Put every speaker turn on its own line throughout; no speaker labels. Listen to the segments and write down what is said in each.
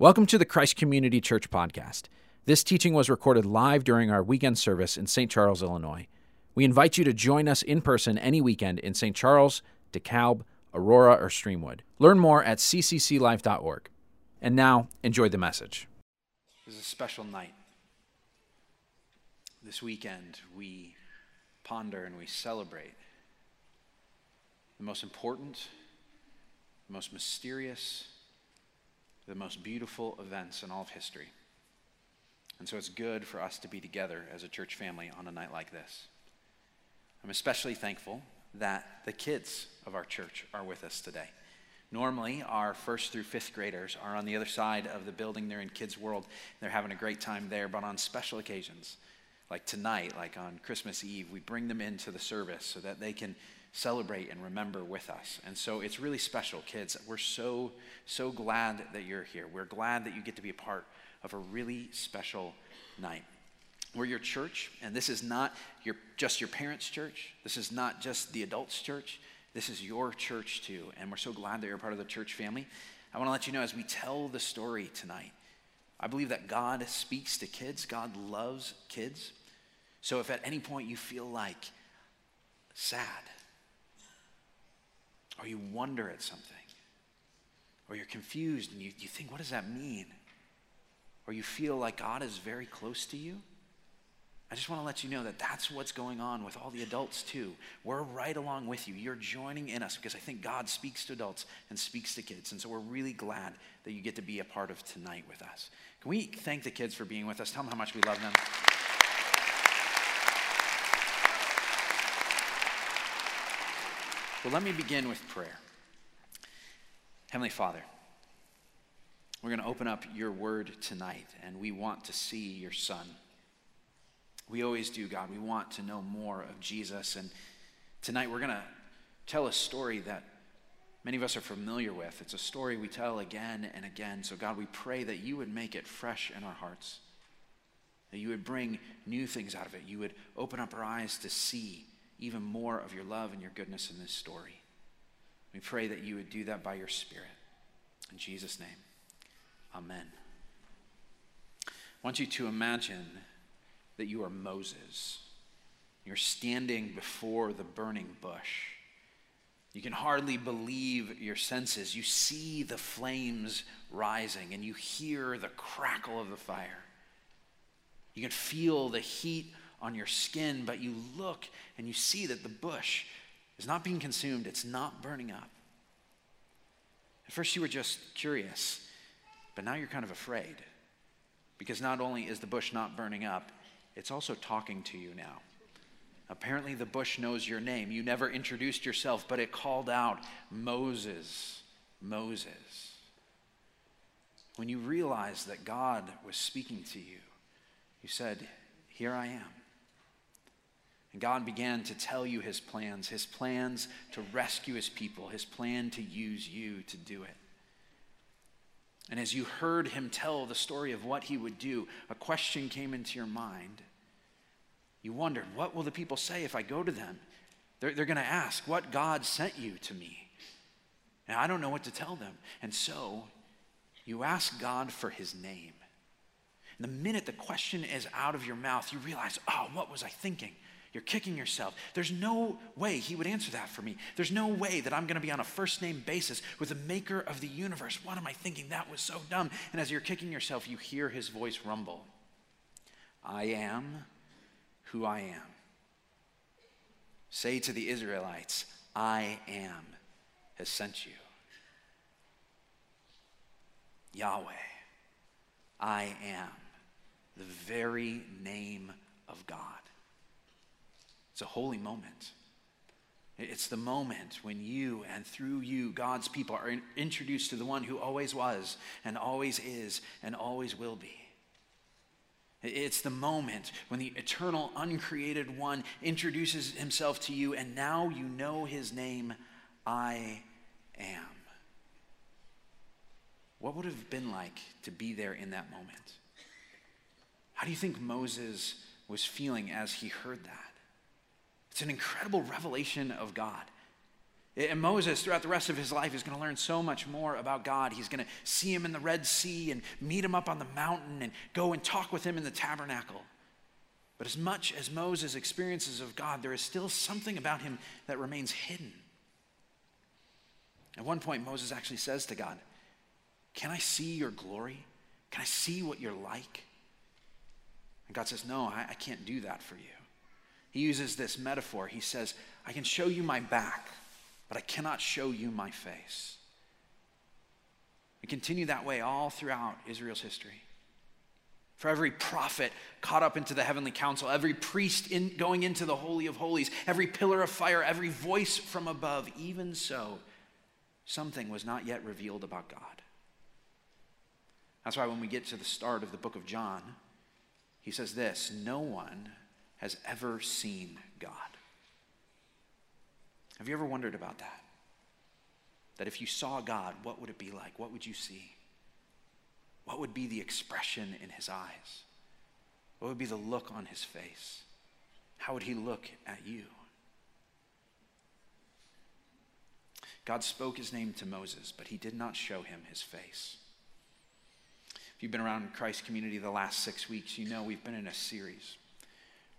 Welcome to the Christ Community Church podcast. This teaching was recorded live during our weekend service in St. Charles, Illinois. We invite you to join us in person any weekend in St. Charles, DeKalb, Aurora, or Streamwood. Learn more at ccclife.org. And now, enjoy the message.
This is a special night. This weekend, we ponder and we celebrate the most important, the most mysterious, the most beautiful events in all of history. And so it's good for us to be together as a church family on a night like this. I'm especially thankful that the kids of our church are with us today. Normally, our first through fifth graders are on the other side of the building. They're in Kids World. They're having a great time there. But on special occasions, like tonight, like on Christmas Eve, we bring them into the service so that they can celebrate and remember with us. And so it's really special, kids. We're so, so glad that you're here. We're glad that you get to be a part of a really special night. We're your church, and this is not your, just your parents' church. This is not just the adults' church. This is your church too. And we're so glad that you're part of the church family. I want to let you know as we tell the story tonight, I believe that God speaks to kids, God loves kids. So if at any point you feel like sad, or you wonder at something, or you're confused and you, you think, what does that mean? Or you feel like God is very close to you, I just want to let you know that that's what's going on with all the adults too. We're right along with you. You're joining in us because I think God speaks to adults and speaks to kids. And so we're really glad that you get to be a part of tonight with us. Can we thank the kids for being with us? Tell them how much we love them. Well, let me begin with prayer. Heavenly Father, we're going to open up your word tonight, and we want to see your Son. We always do, God. We want to know more of Jesus. And tonight we're going to tell a story that many of us are familiar with. It's a story we tell again and again. So, God, we pray that you would make it fresh in our hearts, that you would bring new things out of it. You would open up our eyes to see even more of your love and your goodness in this story. We pray that you would do that by your Spirit. In Jesus' name, amen. I want you to imagine that you are Moses. You're standing before the burning bush. You can hardly believe your senses. You see the flames rising and you hear the crackle of the fire. You can feel the heat on your skin, but you look and you see that the bush is not being consumed, it's not burning up. At first, you were just curious, but now you're kind of afraid because not only is the bush not burning up, it's also talking to you now. Apparently, the bush knows your name. You never introduced yourself, but it called out, Moses, Moses. When you realized that God was speaking to you, you said, Here I am. And God began to tell you his plans, his plans to rescue his people, his plan to use you to do it. And as you heard him tell the story of what he would do, a question came into your mind. You wondered, what will the people say if I go to them? They're, they're going to ask, What God sent you to me? And I don't know what to tell them. And so you ask God for his name. And the minute the question is out of your mouth, you realize, Oh, what was I thinking? You're kicking yourself. There's no way he would answer that for me. There's no way that I'm going to be on a first name basis with the maker of the universe. What am I thinking? That was so dumb. And as you're kicking yourself, you hear his voice rumble I am who I am. Say to the Israelites, I am has sent you. Yahweh, I am, the very name of God. It's a holy moment. It's the moment when you and through you, God's people, are introduced to the one who always was and always is and always will be. It's the moment when the eternal, uncreated one introduces himself to you, and now you know his name I am. What would have been like to be there in that moment? How do you think Moses was feeling as he heard that? It's an incredible revelation of God. And Moses, throughout the rest of his life, is going to learn so much more about God. He's going to see him in the Red Sea and meet him up on the mountain and go and talk with him in the tabernacle. But as much as Moses experiences of God, there is still something about him that remains hidden. At one point, Moses actually says to God, Can I see your glory? Can I see what you're like? And God says, No, I, I can't do that for you. He uses this metaphor. He says, I can show you my back, but I cannot show you my face. And continue that way all throughout Israel's history. For every prophet caught up into the heavenly council, every priest in, going into the Holy of Holies, every pillar of fire, every voice from above, even so, something was not yet revealed about God. That's why when we get to the start of the book of John, he says this No one has ever seen God. Have you ever wondered about that? That if you saw God, what would it be like? What would you see? What would be the expression in his eyes? What would be the look on his face? How would he look at you? God spoke his name to Moses, but he did not show him his face. If you've been around Christ community the last six weeks, you know we've been in a series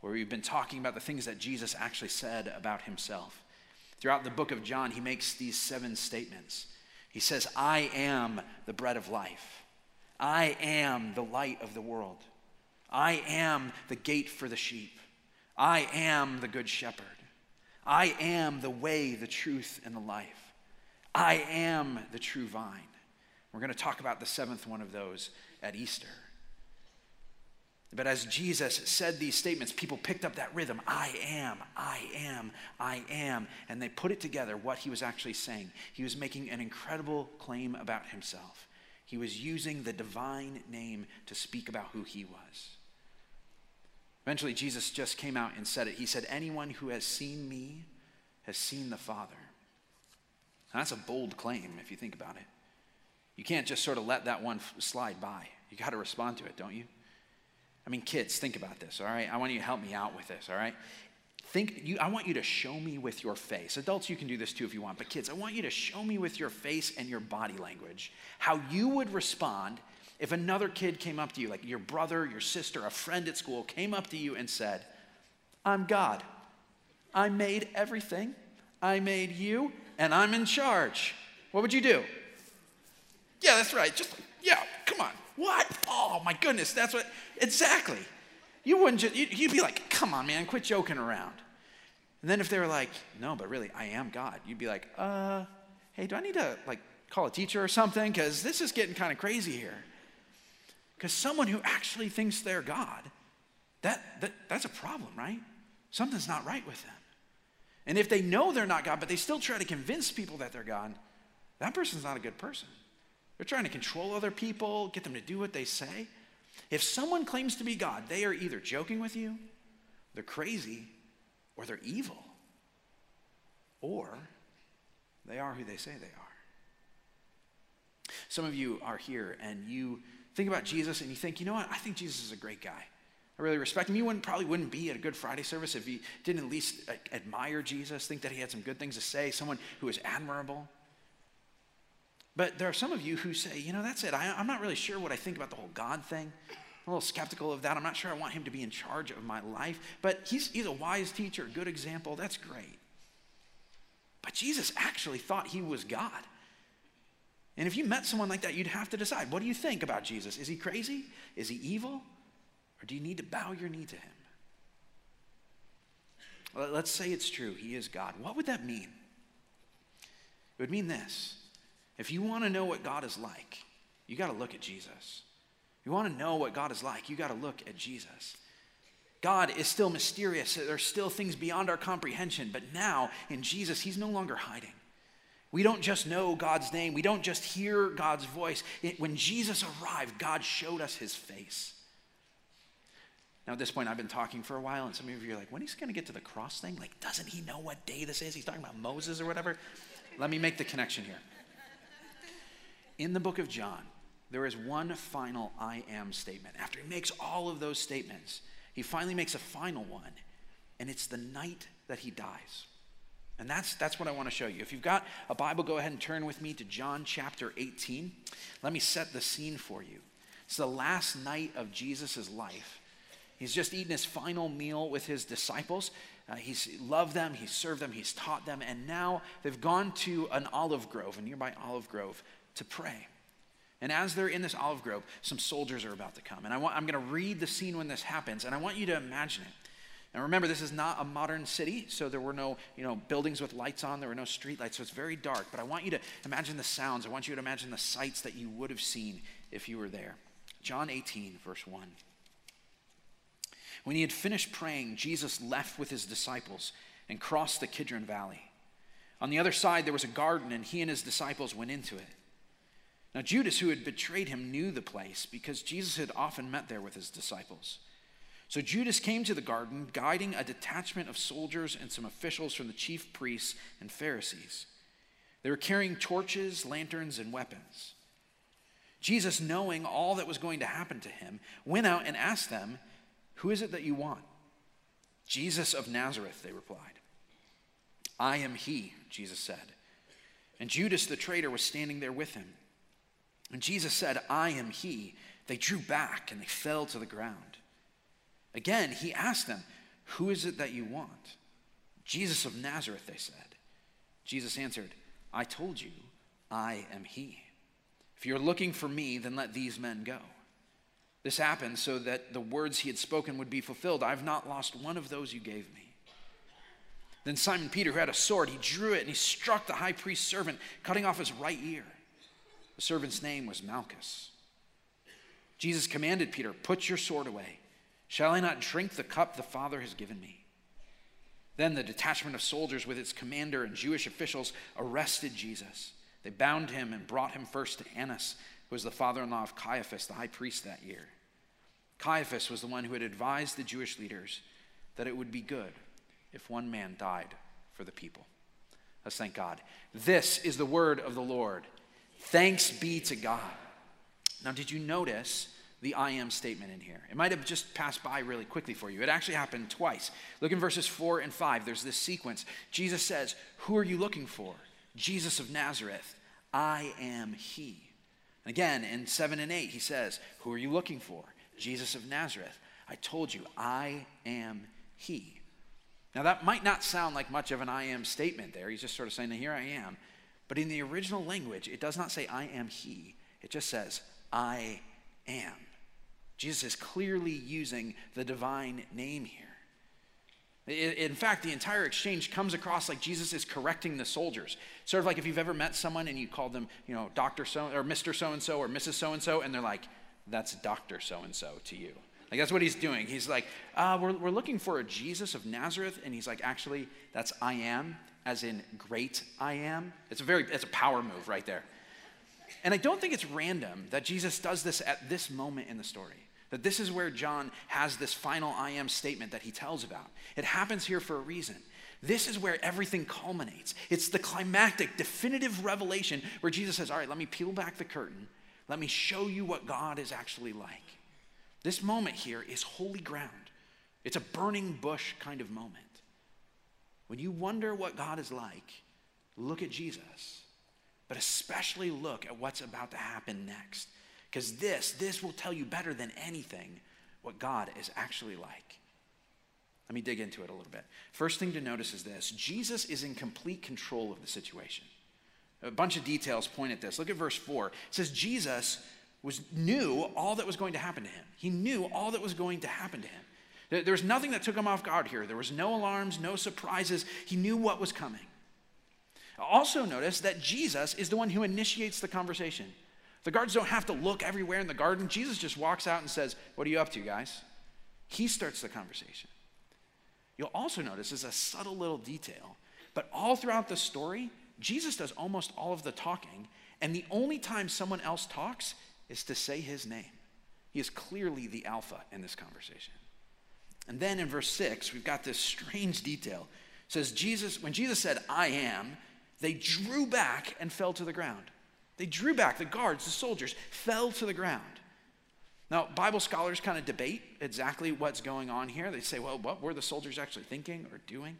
where we've been talking about the things that Jesus actually said about himself. Throughout the book of John, he makes these seven statements. He says, I am the bread of life. I am the light of the world. I am the gate for the sheep. I am the good shepherd. I am the way, the truth, and the life. I am the true vine. We're going to talk about the seventh one of those at Easter. But as Jesus said these statements, people picked up that rhythm I am, I am, I am. And they put it together what he was actually saying. He was making an incredible claim about himself. He was using the divine name to speak about who he was. Eventually, Jesus just came out and said it. He said, Anyone who has seen me has seen the Father. Now, that's a bold claim if you think about it. You can't just sort of let that one slide by. You got to respond to it, don't you? I mean, kids, think about this, all right? I want you to help me out with this, all right? Think, you, I want you to show me with your face. Adults, you can do this too if you want, but kids, I want you to show me with your face and your body language how you would respond if another kid came up to you, like your brother, your sister, a friend at school, came up to you and said, I'm God. I made everything. I made you, and I'm in charge. What would you do? Yeah, that's right. Just, yeah, come on. What? Oh, my goodness. That's what, exactly. You wouldn't just, you'd be like, come on, man, quit joking around. And then if they were like, no, but really, I am God, you'd be like, uh, hey, do I need to, like, call a teacher or something? Because this is getting kind of crazy here. Because someone who actually thinks they're God, that, that, that's a problem, right? Something's not right with them. And if they know they're not God, but they still try to convince people that they're God, that person's not a good person. They're trying to control other people, get them to do what they say. If someone claims to be God, they are either joking with you, they're crazy, or they're evil. Or they are who they say they are. Some of you are here and you think about Jesus and you think, you know what? I think Jesus is a great guy. I really respect him. You wouldn't, probably wouldn't be at a Good Friday service if you didn't at least uh, admire Jesus, think that he had some good things to say, someone who is admirable. But there are some of you who say, you know, that's it. I, am not really sure what I think about the whole God thing. I'm a little skeptical of that. I'm not sure I want him to be in charge of my life. But he's, he's a wise teacher, a good example. That's great. But Jesus actually thought he was God. And if you met someone like that, you'd have to decide what do you think about Jesus? Is he crazy? Is he evil? Or do you need to bow your knee to him? Let's say it's true, he is God. What would that mean? It would mean this if you want to know what God is like, you got to look at Jesus. If you want to know what God is like, you got to look at Jesus. God is still mysterious. There's still things beyond our comprehension. But now, in Jesus, He's no longer hiding. We don't just know God's name, we don't just hear God's voice. It, when Jesus arrived, God showed us His face. Now, at this point, I've been talking for a while, and some of you are like, when is he going to get to the cross thing? Like, doesn't he know what day this is? He's talking about Moses or whatever. Let me make the connection here in the book of John, there is one final I am statement. After he makes all of those statements, he finally makes a final one, and it's the night that he dies. And that's, that's what I want to show you. If you've got a Bible, go ahead and turn with me to John chapter 18. Let me set the scene for you. It's the last night of Jesus' life. He's just eaten his final meal with his disciples. Uh, he's loved them, he's served them, he's taught them, and now they've gone to an olive grove, a nearby olive grove, to pray. And as they're in this olive grove, some soldiers are about to come. And I want, I'm going to read the scene when this happens, and I want you to imagine it. Now remember, this is not a modern city, so there were no you know, buildings with lights on, there were no street lights, so it's very dark. But I want you to imagine the sounds. I want you to imagine the sights that you would have seen if you were there. John 18, verse 1. When he had finished praying, Jesus left with his disciples and crossed the Kidron Valley. On the other side, there was a garden, and he and his disciples went into it. Now, Judas, who had betrayed him, knew the place because Jesus had often met there with his disciples. So Judas came to the garden, guiding a detachment of soldiers and some officials from the chief priests and Pharisees. They were carrying torches, lanterns, and weapons. Jesus, knowing all that was going to happen to him, went out and asked them, Who is it that you want? Jesus of Nazareth, they replied. I am he, Jesus said. And Judas the traitor was standing there with him. And Jesus said, I am he. They drew back and they fell to the ground. Again, he asked them, Who is it that you want? Jesus of Nazareth, they said. Jesus answered, I told you, I am he. If you're looking for me, then let these men go. This happened so that the words he had spoken would be fulfilled. I've not lost one of those you gave me. Then Simon Peter, who had a sword, he drew it and he struck the high priest's servant, cutting off his right ear. The servant's name was Malchus. Jesus commanded Peter, Put your sword away. Shall I not drink the cup the Father has given me? Then the detachment of soldiers with its commander and Jewish officials arrested Jesus. They bound him and brought him first to Annas, who was the father in law of Caiaphas, the high priest that year. Caiaphas was the one who had advised the Jewish leaders that it would be good if one man died for the people. Let's thank God. This is the word of the Lord. Thanks be to God. Now, did you notice the I am statement in here. It might have just passed by really quickly for you. It actually happened twice. Look in verses 4 and 5. There's this sequence. Jesus says, Who are you looking for? Jesus of Nazareth. I am he. And again, in 7 and 8, he says, Who are you looking for? Jesus of Nazareth. I told you, I am he. Now, that might not sound like much of an I am statement there. He's just sort of saying, Here I am. But in the original language, it does not say, I am he. It just says, I am. Jesus is clearly using the divine name here. In fact, the entire exchange comes across like Jesus is correcting the soldiers. Sort of like if you've ever met someone and you call them, you know, Dr. So or Mr. So and so or Mrs. So and so, and they're like, that's Dr. So and so to you. Like that's what he's doing. He's like, uh, we're, we're looking for a Jesus of Nazareth. And he's like, actually, that's I am, as in great I am. It's a very, it's a power move right there. And I don't think it's random that Jesus does this at this moment in the story. That this is where John has this final I am statement that he tells about. It happens here for a reason. This is where everything culminates. It's the climactic, definitive revelation where Jesus says, All right, let me peel back the curtain. Let me show you what God is actually like. This moment here is holy ground, it's a burning bush kind of moment. When you wonder what God is like, look at Jesus, but especially look at what's about to happen next. Because this, this will tell you better than anything what God is actually like. Let me dig into it a little bit. First thing to notice is this Jesus is in complete control of the situation. A bunch of details point at this. Look at verse 4. It says, Jesus was, knew all that was going to happen to him. He knew all that was going to happen to him. There was nothing that took him off guard here. There was no alarms, no surprises. He knew what was coming. Also, notice that Jesus is the one who initiates the conversation. The guards don't have to look everywhere in the garden. Jesus just walks out and says, What are you up to, guys? He starts the conversation. You'll also notice is a subtle little detail, but all throughout the story, Jesus does almost all of the talking, and the only time someone else talks is to say his name. He is clearly the alpha in this conversation. And then in verse 6, we've got this strange detail. It says Jesus when Jesus said, "I am," they drew back and fell to the ground. They drew back. The guards, the soldiers, fell to the ground. Now, Bible scholars kind of debate exactly what's going on here. They say, well, what were the soldiers actually thinking or doing?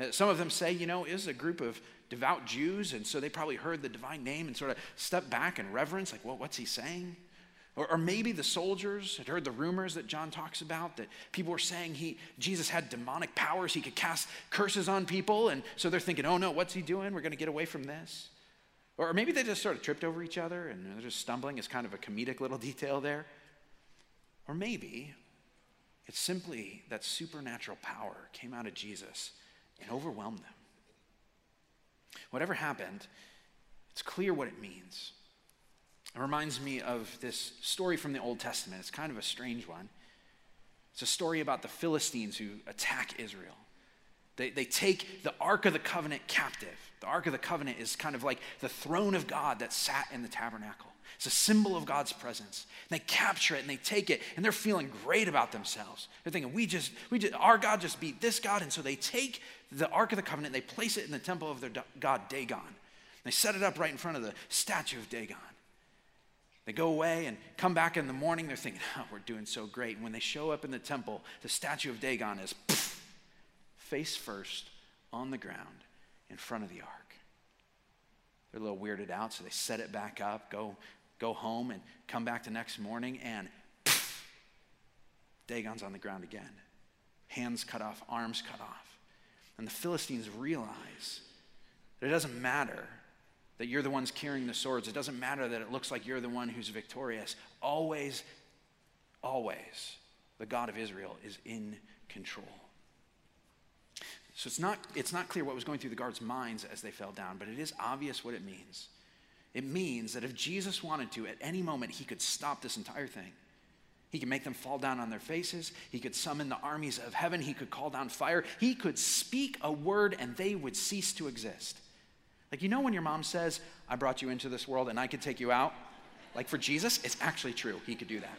Uh, Some of them say, you know, is a group of devout Jews, and so they probably heard the divine name and sort of stepped back in reverence, like, well, what's he saying? Or, or maybe the soldiers had heard the rumors that John talks about that people were saying he Jesus had demonic powers, he could cast curses on people, and so they're thinking, oh no, what's he doing? We're going to get away from this. Or maybe they just sort of tripped over each other and they're just stumbling. It's kind of a comedic little detail there. Or maybe it's simply that supernatural power came out of Jesus and overwhelmed them. Whatever happened, it's clear what it means. It reminds me of this story from the Old Testament. It's kind of a strange one. It's a story about the Philistines who attack Israel. They, they take the Ark of the Covenant captive. The Ark of the Covenant is kind of like the throne of God that sat in the tabernacle. It's a symbol of God's presence. And they capture it and they take it and they're feeling great about themselves. They're thinking, we just, we just, our God just beat this God. And so they take the Ark of the Covenant, and they place it in the temple of their God, Dagon. They set it up right in front of the statue of Dagon. They go away and come back in the morning. They're thinking, oh, we're doing so great. And when they show up in the temple, the statue of Dagon is poof, face first on the ground in front of the ark. They're a little weirded out, so they set it back up, go, go home, and come back the next morning, and poof, Dagon's on the ground again. Hands cut off, arms cut off. And the Philistines realize that it doesn't matter that you're the ones carrying the swords. It doesn't matter that it looks like you're the one who's victorious. Always, always, the God of Israel is in control. So it's not, it's not clear what was going through the guards' minds as they fell down, but it is obvious what it means. It means that if Jesus wanted to, at any moment, he could stop this entire thing. He could make them fall down on their faces. He could summon the armies of heaven. He could call down fire. He could speak a word and they would cease to exist. Like, you know, when your mom says, I brought you into this world and I could take you out? Like, for Jesus, it's actually true. He could do that.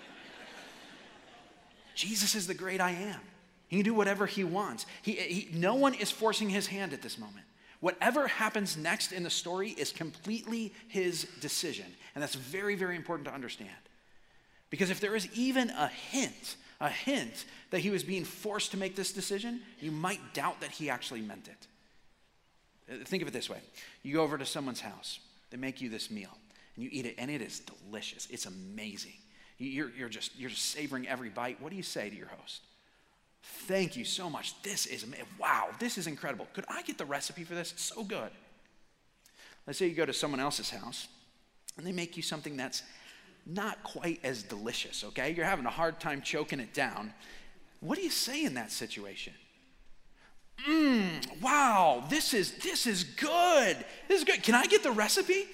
Jesus is the great I am. He can do whatever he wants. He, he, no one is forcing his hand at this moment. Whatever happens next in the story is completely his decision. And that's very, very important to understand. Because if there is even a hint, a hint that he was being forced to make this decision, you might doubt that he actually meant it. Uh, think of it this way you go over to someone's house, they make you this meal, and you eat it, and it is delicious. It's amazing. You're, you're, just, you're just savoring every bite. What do you say to your host? Thank you so much. This is, wow, this is incredible. Could I get the recipe for this? So good. Let's say you go to someone else's house and they make you something that's not quite as delicious, okay? You're having a hard time choking it down. What do you say in that situation? Mmm, wow, this is this is good. This is good. Can I get the recipe?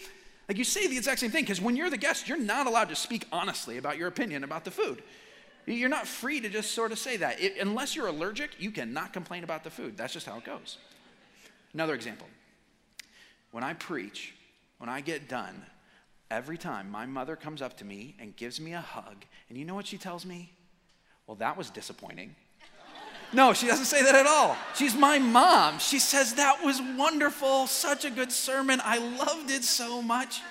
Like you say the exact same thing because when you're the guest, you're not allowed to speak honestly about your opinion about the food. You're not free to just sort of say that. It, unless you're allergic, you cannot complain about the food. That's just how it goes. Another example. When I preach, when I get done, every time my mother comes up to me and gives me a hug, and you know what she tells me? Well, that was disappointing. No, she doesn't say that at all. She's my mom. She says, That was wonderful, such a good sermon. I loved it so much.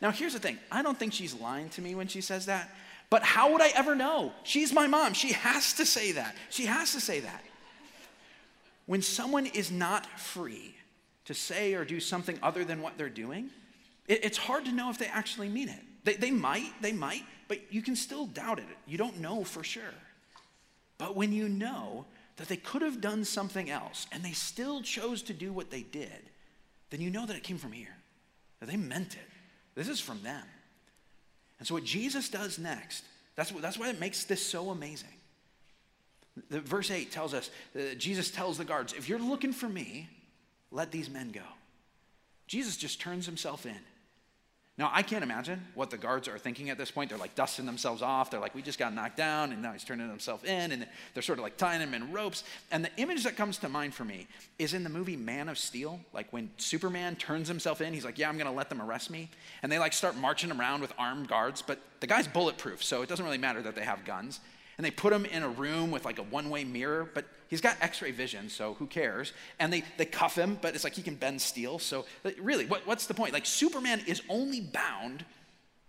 Now, here's the thing I don't think she's lying to me when she says that. But how would I ever know? She's my mom. She has to say that. She has to say that. When someone is not free to say or do something other than what they're doing, it, it's hard to know if they actually mean it. They, they might, they might, but you can still doubt it. You don't know for sure. But when you know that they could have done something else and they still chose to do what they did, then you know that it came from here, that they meant it. This is from them. And so, what Jesus does next, that's, what, that's why it makes this so amazing. The, verse 8 tells us, uh, Jesus tells the guards, if you're looking for me, let these men go. Jesus just turns himself in. Now, I can't imagine what the guards are thinking at this point. They're like dusting themselves off. They're like, we just got knocked down, and now he's turning himself in, and they're sort of like tying him in ropes. And the image that comes to mind for me is in the movie Man of Steel. Like when Superman turns himself in, he's like, yeah, I'm going to let them arrest me. And they like start marching around with armed guards, but the guy's bulletproof, so it doesn't really matter that they have guns and they put him in a room with like a one-way mirror but he's got x-ray vision so who cares and they, they cuff him but it's like he can bend steel so really what, what's the point like superman is only bound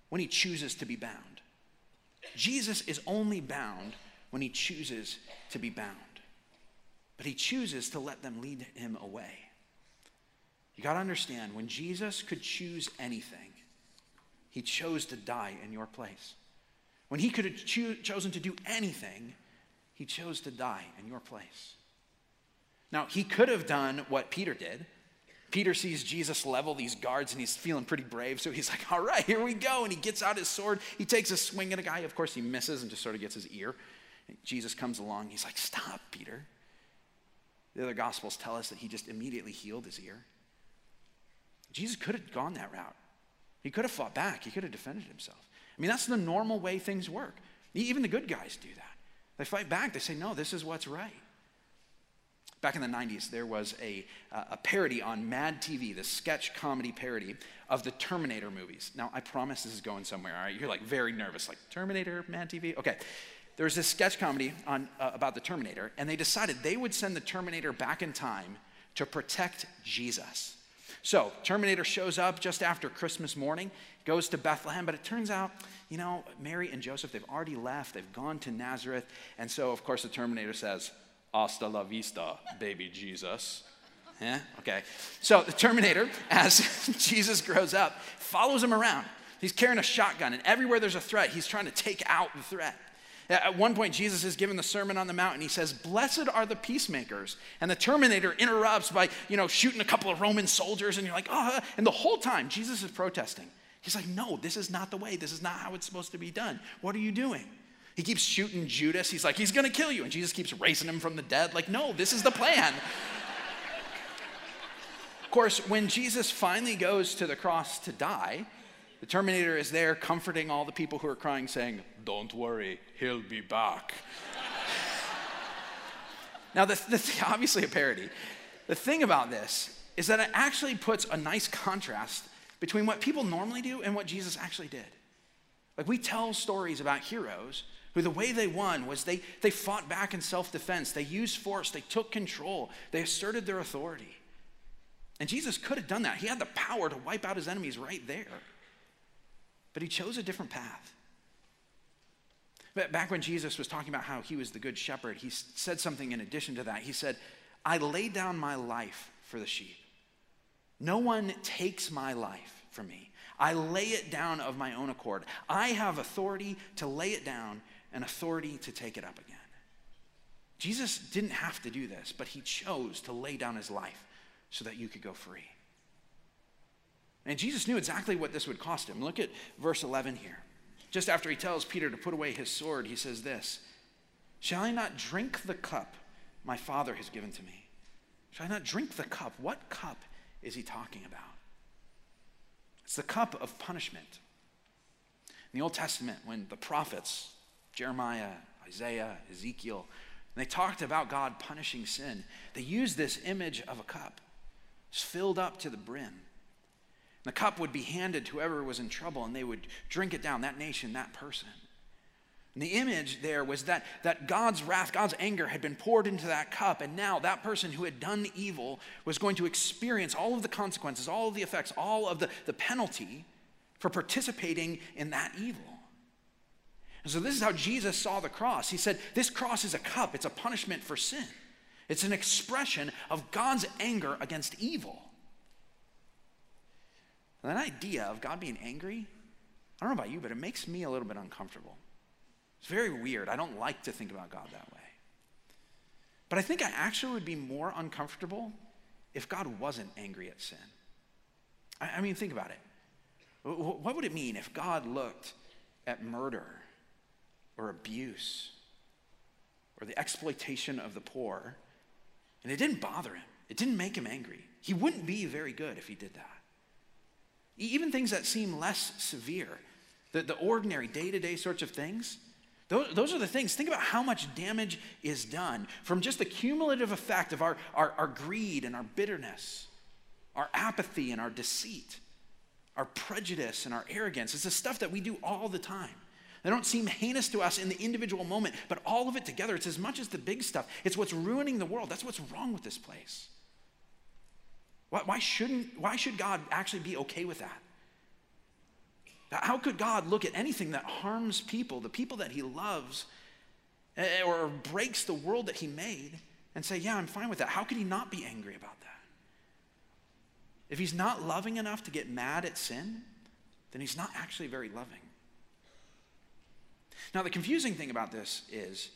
when he chooses to be bound jesus is only bound when he chooses to be bound but he chooses to let them lead him away. You got to understand, when Jesus could choose anything, he chose to die in your place. When he could have cho- chosen to do anything, he chose to die in your place. Now, he could have done what Peter did. Peter sees Jesus level these guards and he's feeling pretty brave. So he's like, all right, here we go. And he gets out his sword. He takes a swing at a guy. Of course, he misses and just sort of gets his ear. Jesus comes along. He's like, stop, Peter. The other gospels tell us that he just immediately healed his ear. Jesus could have gone that route. He could have fought back, he could have defended himself. I mean, that's the normal way things work. Even the good guys do that. They fight back, they say, no, this is what's right. Back in the 90s, there was a, uh, a parody on Mad TV, the sketch comedy parody of the Terminator movies. Now, I promise this is going somewhere, all right? You're like very nervous, like Terminator, Mad TV? Okay. There was this sketch comedy on, uh, about the Terminator, and they decided they would send the Terminator back in time to protect Jesus. So, Terminator shows up just after Christmas morning, goes to Bethlehem, but it turns out, you know, Mary and Joseph, they've already left, they've gone to Nazareth. And so, of course, the Terminator says, Hasta la vista, baby Jesus. Yeah? Okay. So, the Terminator, as Jesus grows up, follows him around. He's carrying a shotgun, and everywhere there's a threat, he's trying to take out the threat. At one point, Jesus is given the Sermon on the Mount, and he says, Blessed are the peacemakers. And the Terminator interrupts by, you know, shooting a couple of Roman soldiers, and you're like, oh, and the whole time, Jesus is protesting. He's like, No, this is not the way. This is not how it's supposed to be done. What are you doing? He keeps shooting Judas. He's like, He's gonna kill you. And Jesus keeps raising him from the dead. Like, no, this is the plan. of course, when Jesus finally goes to the cross to die, the Terminator is there comforting all the people who are crying, saying, Don't worry, he'll be back. now, the, the, obviously a parody. The thing about this is that it actually puts a nice contrast between what people normally do and what Jesus actually did. Like, we tell stories about heroes who the way they won was they, they fought back in self defense, they used force, they took control, they asserted their authority. And Jesus could have done that. He had the power to wipe out his enemies right there. But he chose a different path. But back when Jesus was talking about how he was the good shepherd, he said something in addition to that. He said, I lay down my life for the sheep. No one takes my life from me. I lay it down of my own accord. I have authority to lay it down and authority to take it up again. Jesus didn't have to do this, but he chose to lay down his life so that you could go free. And Jesus knew exactly what this would cost him. Look at verse 11 here. Just after he tells Peter to put away his sword, he says this Shall I not drink the cup my Father has given to me? Shall I not drink the cup? What cup is he talking about? It's the cup of punishment. In the Old Testament, when the prophets, Jeremiah, Isaiah, Ezekiel, they talked about God punishing sin, they used this image of a cup. It's filled up to the brim. The cup would be handed to whoever was in trouble, and they would drink it down, that nation, that person. And the image there was that, that God's wrath, God's anger had been poured into that cup, and now that person who had done evil was going to experience all of the consequences, all of the effects, all of the, the penalty for participating in that evil. And so, this is how Jesus saw the cross. He said, This cross is a cup, it's a punishment for sin, it's an expression of God's anger against evil. And that idea of God being angry, I don't know about you, but it makes me a little bit uncomfortable. It's very weird. I don't like to think about God that way. But I think I actually would be more uncomfortable if God wasn't angry at sin. I, I mean, think about it. What would it mean if God looked at murder or abuse or the exploitation of the poor and it didn't bother him? It didn't make him angry. He wouldn't be very good if he did that. Even things that seem less severe, the, the ordinary day to day sorts of things, those, those, are the things. Think about how much damage is done from just the cumulative effect of our, our, our greed and our bitterness, our apathy and our deceit, our prejudice and our arrogance. It's the stuff that we do all the time. They don't seem heinous to us in the individual moment, but all of it together, it's as much as the big stuff. It's what's ruining the world. That's what's wrong with this place. Why, why, shouldn't, why should God actually be okay with that? How could God look at anything that harms people, the people that he loves, eh, or breaks the world that he made, and say, Yeah, I'm fine with that. How could he not be angry about that? If he's not loving enough to get mad at sin, then he's not actually very loving. Now, the confusing thing about this is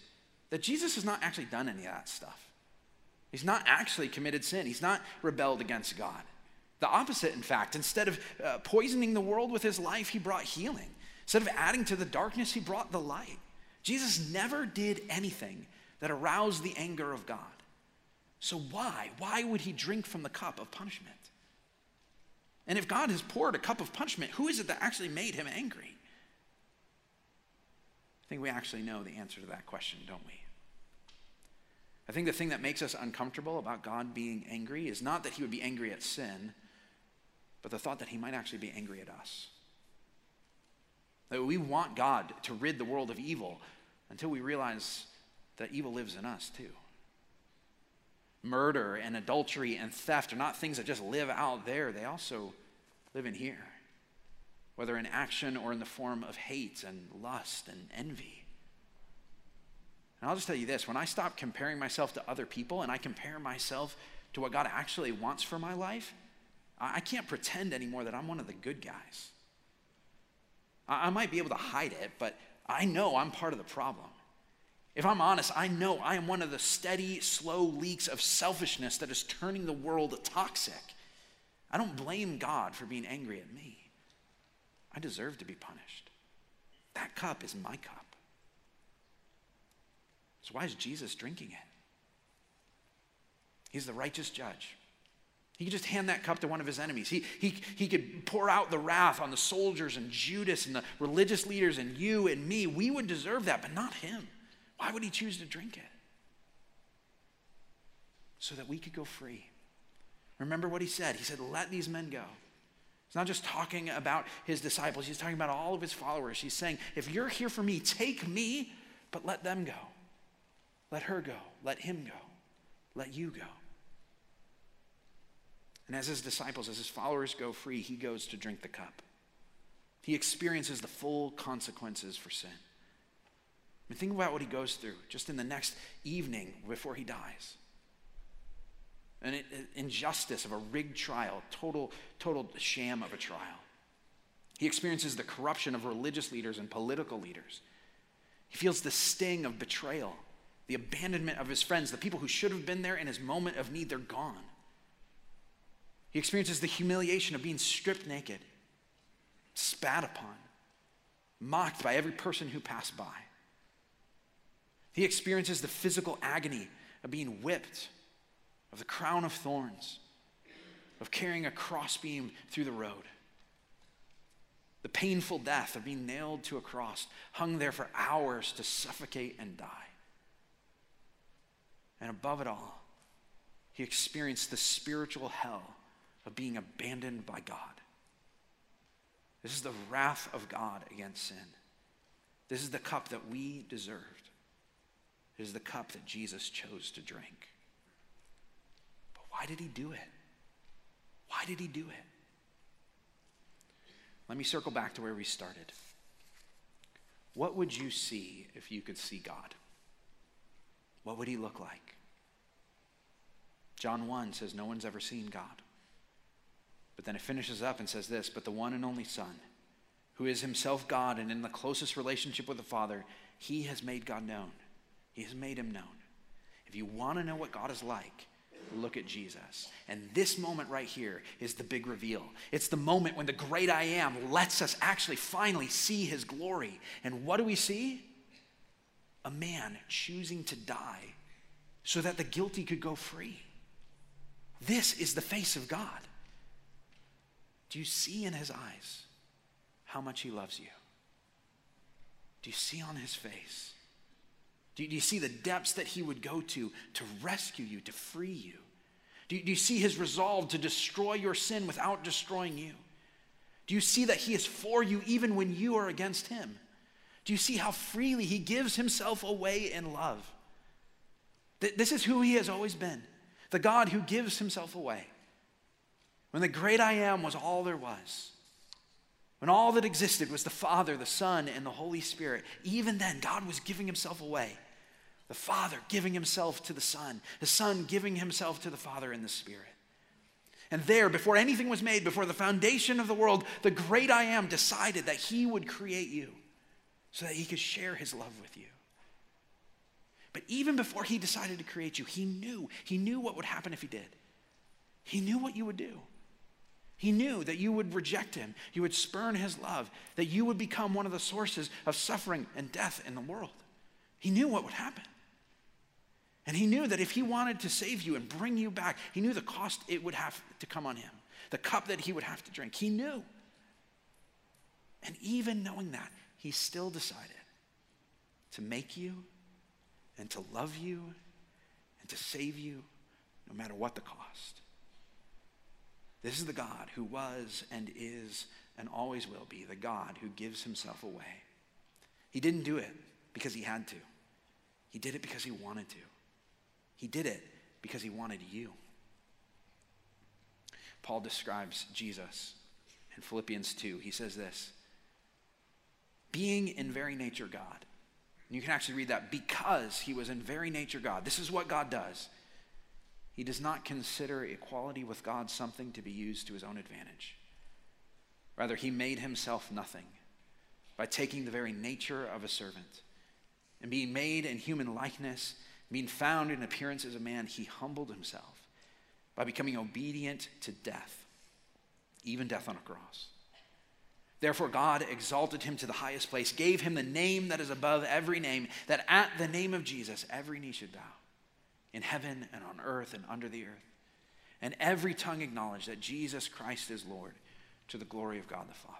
that Jesus has not actually done any of that stuff. He's not actually committed sin, he's not rebelled against God. The opposite, in fact. Instead of uh, poisoning the world with his life, he brought healing. Instead of adding to the darkness, he brought the light. Jesus never did anything that aroused the anger of God. So, why? Why would he drink from the cup of punishment? And if God has poured a cup of punishment, who is it that actually made him angry? I think we actually know the answer to that question, don't we? I think the thing that makes us uncomfortable about God being angry is not that he would be angry at sin, but the thought that he might actually be angry at us. That we want God to rid the world of evil until we realize that evil lives in us too. Murder and adultery and theft are not things that just live out there, they also live in here, whether in action or in the form of hate and lust and envy. And I'll just tell you this when I stop comparing myself to other people and I compare myself to what God actually wants for my life, I can't pretend anymore that I'm one of the good guys. I might be able to hide it, but I know I'm part of the problem. If I'm honest, I know I am one of the steady, slow leaks of selfishness that is turning the world toxic. I don't blame God for being angry at me. I deserve to be punished. That cup is my cup. So, why is Jesus drinking it? He's the righteous judge. He could just hand that cup to one of his enemies. He, he, he could pour out the wrath on the soldiers and Judas and the religious leaders and you and me. We would deserve that, but not him. Why would he choose to drink it? So that we could go free. Remember what he said. He said, Let these men go. He's not just talking about his disciples, he's talking about all of his followers. He's saying, If you're here for me, take me, but let them go. Let her go. Let him go. Let you go. And as his disciples, as his followers go free, he goes to drink the cup. He experiences the full consequences for sin. I mean, think about what he goes through just in the next evening before he dies. An injustice of a rigged trial, total, total sham of a trial. He experiences the corruption of religious leaders and political leaders. He feels the sting of betrayal the abandonment of his friends, the people who should have been there in his moment of need, they're gone. He experiences the humiliation of being stripped naked, spat upon, mocked by every person who passed by. He experiences the physical agony of being whipped, of the crown of thorns, of carrying a crossbeam through the road. The painful death of being nailed to a cross, hung there for hours to suffocate and die. And above it all, he experienced the spiritual hell of being abandoned by God. This is the wrath of God against sin. This is the cup that we deserved. It is the cup that Jesus chose to drink. But why did he do it? Why did he do it? Let me circle back to where we started. What would you see if you could see God? What would he look like? John 1 says, No one's ever seen God. But then it finishes up and says this But the one and only Son, who is himself God and in the closest relationship with the Father, he has made God known. He has made him known. If you want to know what God is like, look at Jesus. And this moment right here is the big reveal. It's the moment when the great I am lets us actually finally see his glory. And what do we see? A man choosing to die so that the guilty could go free. This is the face of God. Do you see in his eyes how much he loves you? Do you see on his face? Do you, do you see the depths that he would go to to rescue you, to free you? Do you, do you see his resolve to destroy your sin without destroying you? Do you see that he is for you even when you are against him? Do you see how freely he gives himself away in love? This is who he has always been the God who gives himself away. When the great I am was all there was, when all that existed was the Father, the Son, and the Holy Spirit, even then, God was giving himself away. The Father giving himself to the Son, the Son giving himself to the Father in the Spirit. And there, before anything was made, before the foundation of the world, the great I am decided that he would create you so that he could share his love with you. But even before he decided to create you, he knew. He knew what would happen if he did. He knew what you would do. He knew that you would reject him, you would spurn his love, that you would become one of the sources of suffering and death in the world. He knew what would happen. And he knew that if he wanted to save you and bring you back, he knew the cost it would have to come on him, the cup that he would have to drink. He knew. And even knowing that, he still decided to make you and to love you and to save you no matter what the cost. This is the God who was and is and always will be the God who gives himself away. He didn't do it because he had to, he did it because he wanted to. He did it because he wanted you. Paul describes Jesus in Philippians 2. He says this being in very nature God. And you can actually read that because he was in very nature God. This is what God does. He does not consider equality with God something to be used to his own advantage. Rather, he made himself nothing by taking the very nature of a servant. And being made in human likeness, being found in appearance as a man, he humbled himself by becoming obedient to death, even death on a cross. Therefore, God exalted him to the highest place, gave him the name that is above every name, that at the name of Jesus every knee should bow, in heaven and on earth and under the earth, and every tongue acknowledge that Jesus Christ is Lord to the glory of God the Father.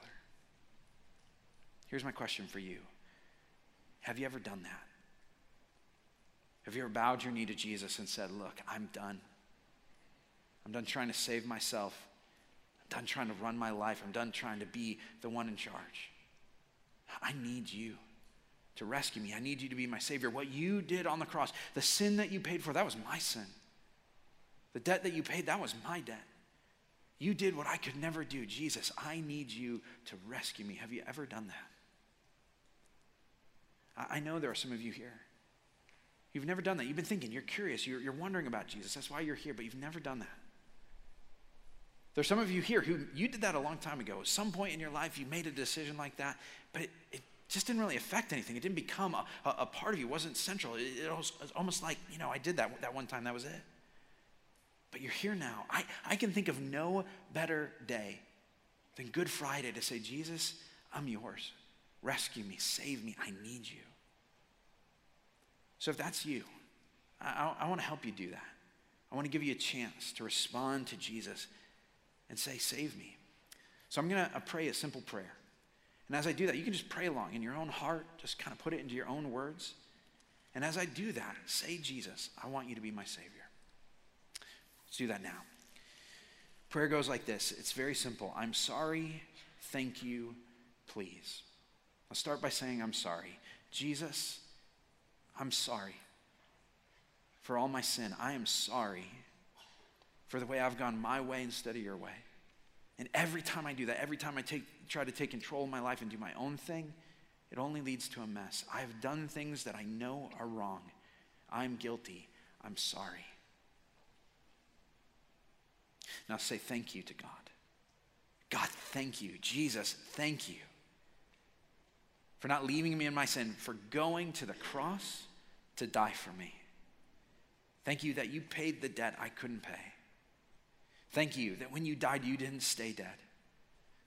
Here's my question for you Have you ever done that? Have you ever bowed your knee to Jesus and said, Look, I'm done. I'm done trying to save myself done trying to run my life. I'm done trying to be the one in charge. I need you to rescue me. I need you to be my Savior. What you did on the cross, the sin that you paid for, that was my sin. The debt that you paid, that was my debt. You did what I could never do. Jesus, I need you to rescue me. Have you ever done that? I know there are some of you here. You've never done that. You've been thinking, you're curious, you're, you're wondering about Jesus. That's why you're here, but you've never done that. There's some of you here who you did that a long time ago. At some point in your life, you made a decision like that, but it, it just didn't really affect anything. It didn't become a, a, a part of you. It wasn't central. It, it was, was, almost like, you know, I did that, that one time, that was it. But you're here now. I, I can think of no better day than Good Friday to say, Jesus, I'm yours. Rescue me, save me. I need you. So if that's you, I, I, I want to help you do that. I want to give you a chance to respond to Jesus and say, Save me. So I'm going to uh, pray a simple prayer. And as I do that, you can just pray along in your own heart, just kind of put it into your own words. And as I do that, say, Jesus, I want you to be my Savior. Let's do that now. Prayer goes like this it's very simple. I'm sorry, thank you, please. I'll start by saying, I'm sorry. Jesus, I'm sorry for all my sin. I am sorry for the way I've gone my way instead of your way. And every time I do that, every time I take, try to take control of my life and do my own thing, it only leads to a mess. I have done things that I know are wrong. I'm guilty. I'm sorry. Now say thank you to God. God, thank you. Jesus, thank you for not leaving me in my sin, for going to the cross to die for me. Thank you that you paid the debt I couldn't pay. Thank you that when you died, you didn't stay dead.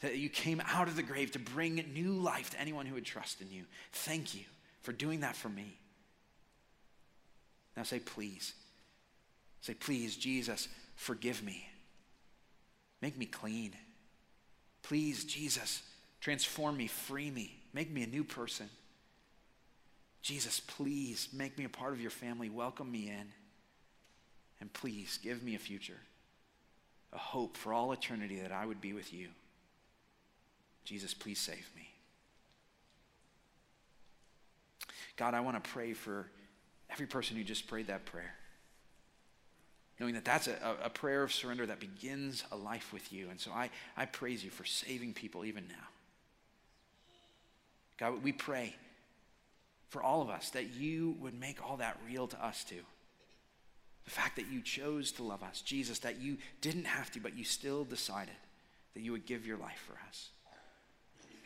That you came out of the grave to bring new life to anyone who would trust in you. Thank you for doing that for me. Now say, please. Say, please, Jesus, forgive me. Make me clean. Please, Jesus, transform me, free me, make me a new person. Jesus, please make me a part of your family. Welcome me in. And please give me a future a hope for all eternity that I would be with you. Jesus, please save me. God, I want to pray for every person who just prayed that prayer. Knowing that that's a, a prayer of surrender that begins a life with you. And so I, I praise you for saving people even now. God, we pray for all of us, that you would make all that real to us too. The fact that you chose to love us, Jesus, that you didn't have to, but you still decided that you would give your life for us.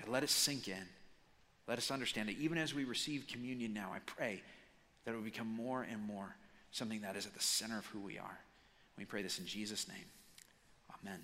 And let it sink in. Let us understand it. Even as we receive communion now, I pray that it will become more and more something that is at the center of who we are. We pray this in Jesus' name. Amen.